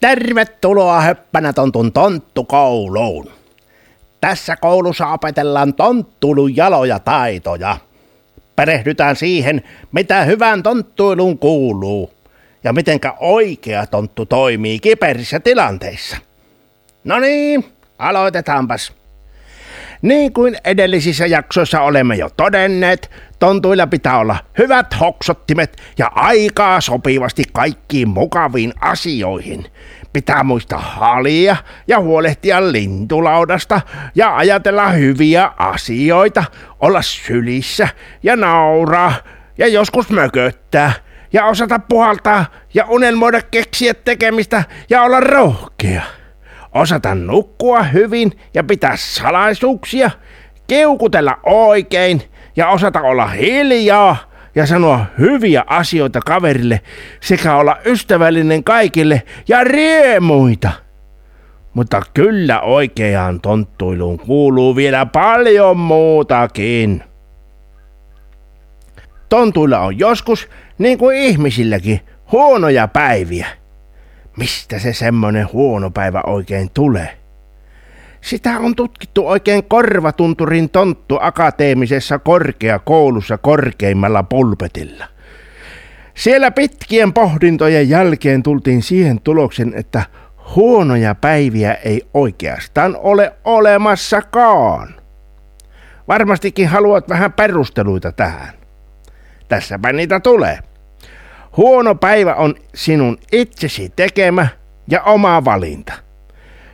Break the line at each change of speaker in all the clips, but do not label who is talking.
Tervetuloa höppänä tontun tonttukouluun. Tässä koulussa opetellaan tonttulun jaloja taitoja. Perehdytään siihen, mitä hyvän tonttuiluun kuuluu ja mitenkä oikea tonttu toimii kiperissä tilanteissa. No niin, aloitetaanpas. Niin kuin edellisissä jaksoissa olemme jo todenneet, tontuilla pitää olla hyvät hoksottimet ja aikaa sopivasti kaikkiin mukaviin asioihin. Pitää muistaa halia ja huolehtia lintulaudasta ja ajatella hyviä asioita, olla sylissä ja nauraa ja joskus mököttää ja osata puhaltaa ja unelmoida keksiä tekemistä ja olla rohkea osata nukkua hyvin ja pitää salaisuuksia, keukutella oikein ja osata olla hiljaa ja sanoa hyviä asioita kaverille sekä olla ystävällinen kaikille ja riemuita. Mutta kyllä oikeaan tonttuiluun kuuluu vielä paljon muutakin. Tontuilla on joskus, niin kuin ihmisilläkin, huonoja päiviä. Mistä se semmonen huono päivä oikein tulee? Sitä on tutkittu oikein korvatunturin tonttu akateemisessa korkeakoulussa korkeimmalla pulpetilla. Siellä pitkien pohdintojen jälkeen tultiin siihen tuloksen, että huonoja päiviä ei oikeastaan ole olemassakaan. Varmastikin haluat vähän perusteluita tähän. Tässäpä niitä tulee. Huono päivä on sinun itsesi tekemä ja oma valinta.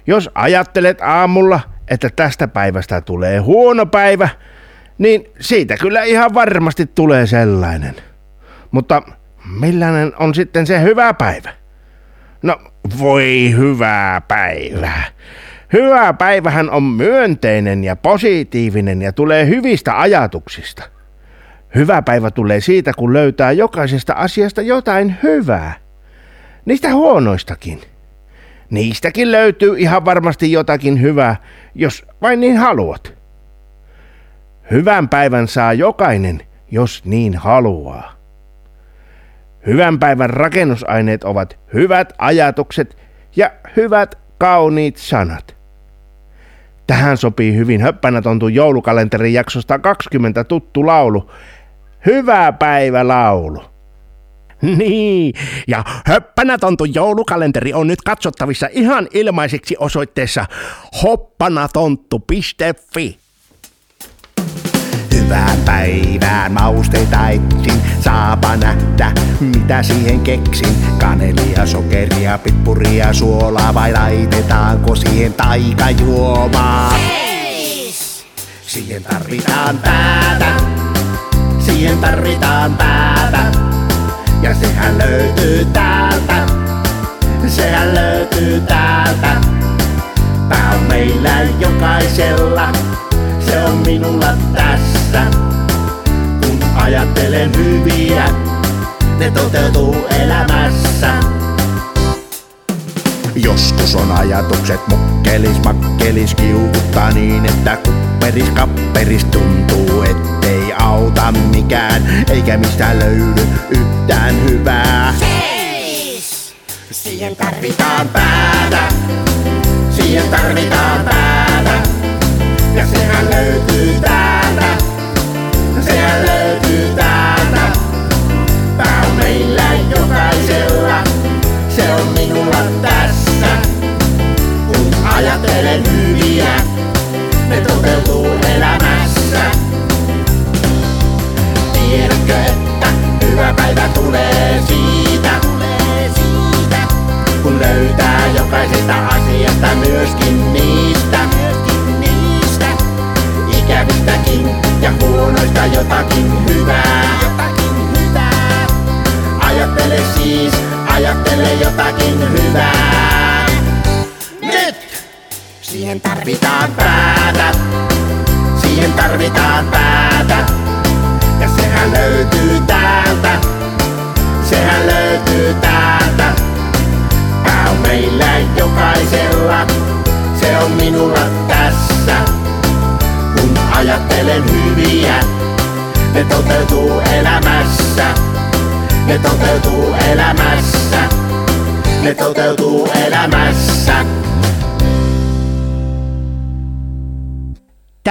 Jos ajattelet aamulla, että tästä päivästä tulee huono päivä, niin siitä kyllä ihan varmasti tulee sellainen. Mutta millainen on sitten se hyvä päivä? No voi hyvää päivää. Hyvä päivähän on myönteinen ja positiivinen ja tulee hyvistä ajatuksista. Hyvä päivä tulee siitä, kun löytää jokaisesta asiasta jotain hyvää. Niistä huonoistakin. Niistäkin löytyy ihan varmasti jotakin hyvää, jos vain niin haluat. Hyvän päivän saa jokainen, jos niin haluaa. Hyvän päivän rakennusaineet ovat hyvät ajatukset ja hyvät kauniit sanat. Tähän sopii hyvin höppänätontun joulukalenterin jaksosta 20 tuttu laulu, Hyvää päivä laulu. Niin, ja höppänätontu joulukalenteri on nyt katsottavissa ihan ilmaiseksi osoitteessa hoppanatontu.fi.
Hyvää päivää, mausteita etsin, saapa nähdä, mitä siihen keksin. Kanelia, sokeria, pippuria, suolaa vai laitetaanko siihen taikajuomaa? Siihen tarvitaan päätä siihen tarvitaan päätä. Ja sehän löytyy täältä, sehän löytyy täältä. Pää on meillä jokaisella, se on minulla tässä. Kun ajattelen hyviä, ne toteutuu elämässä. Joskus on ajatukset mukkelis, makkelis, kiukuttaa niin, että kupperis, kapperis tuntuu, ettei auta mikään, eikä mistä löydy yhtään hyvää.
Seis!
Siihen tarvitaan päätä, siihen tarvitaan päätä, ja sehän löytyy täältä, sehän löytyy täältä. Pää on meillä jokaisella, se on minulla tässä. Kun ajattelen hyviä, ne toteutuu hyvä päivä tulee siitä, kun löytää jokaisesta asiasta myöskin niistä, ikävistäkin ja huonoista jotakin hyvää. Ajattele siis, ajattele jotakin hyvää. Nyt! Siihen tarvitaan päätä, siihen tarvitaan päätä. Sehän löytyy täältä, sehän löytyy täältä. Pää on meillä jokaisella, se on minulla tässä. Kun ajattelen hyviä, ne toteutuu elämässä. Ne toteutuu elämässä. ne toteutuu elämässä.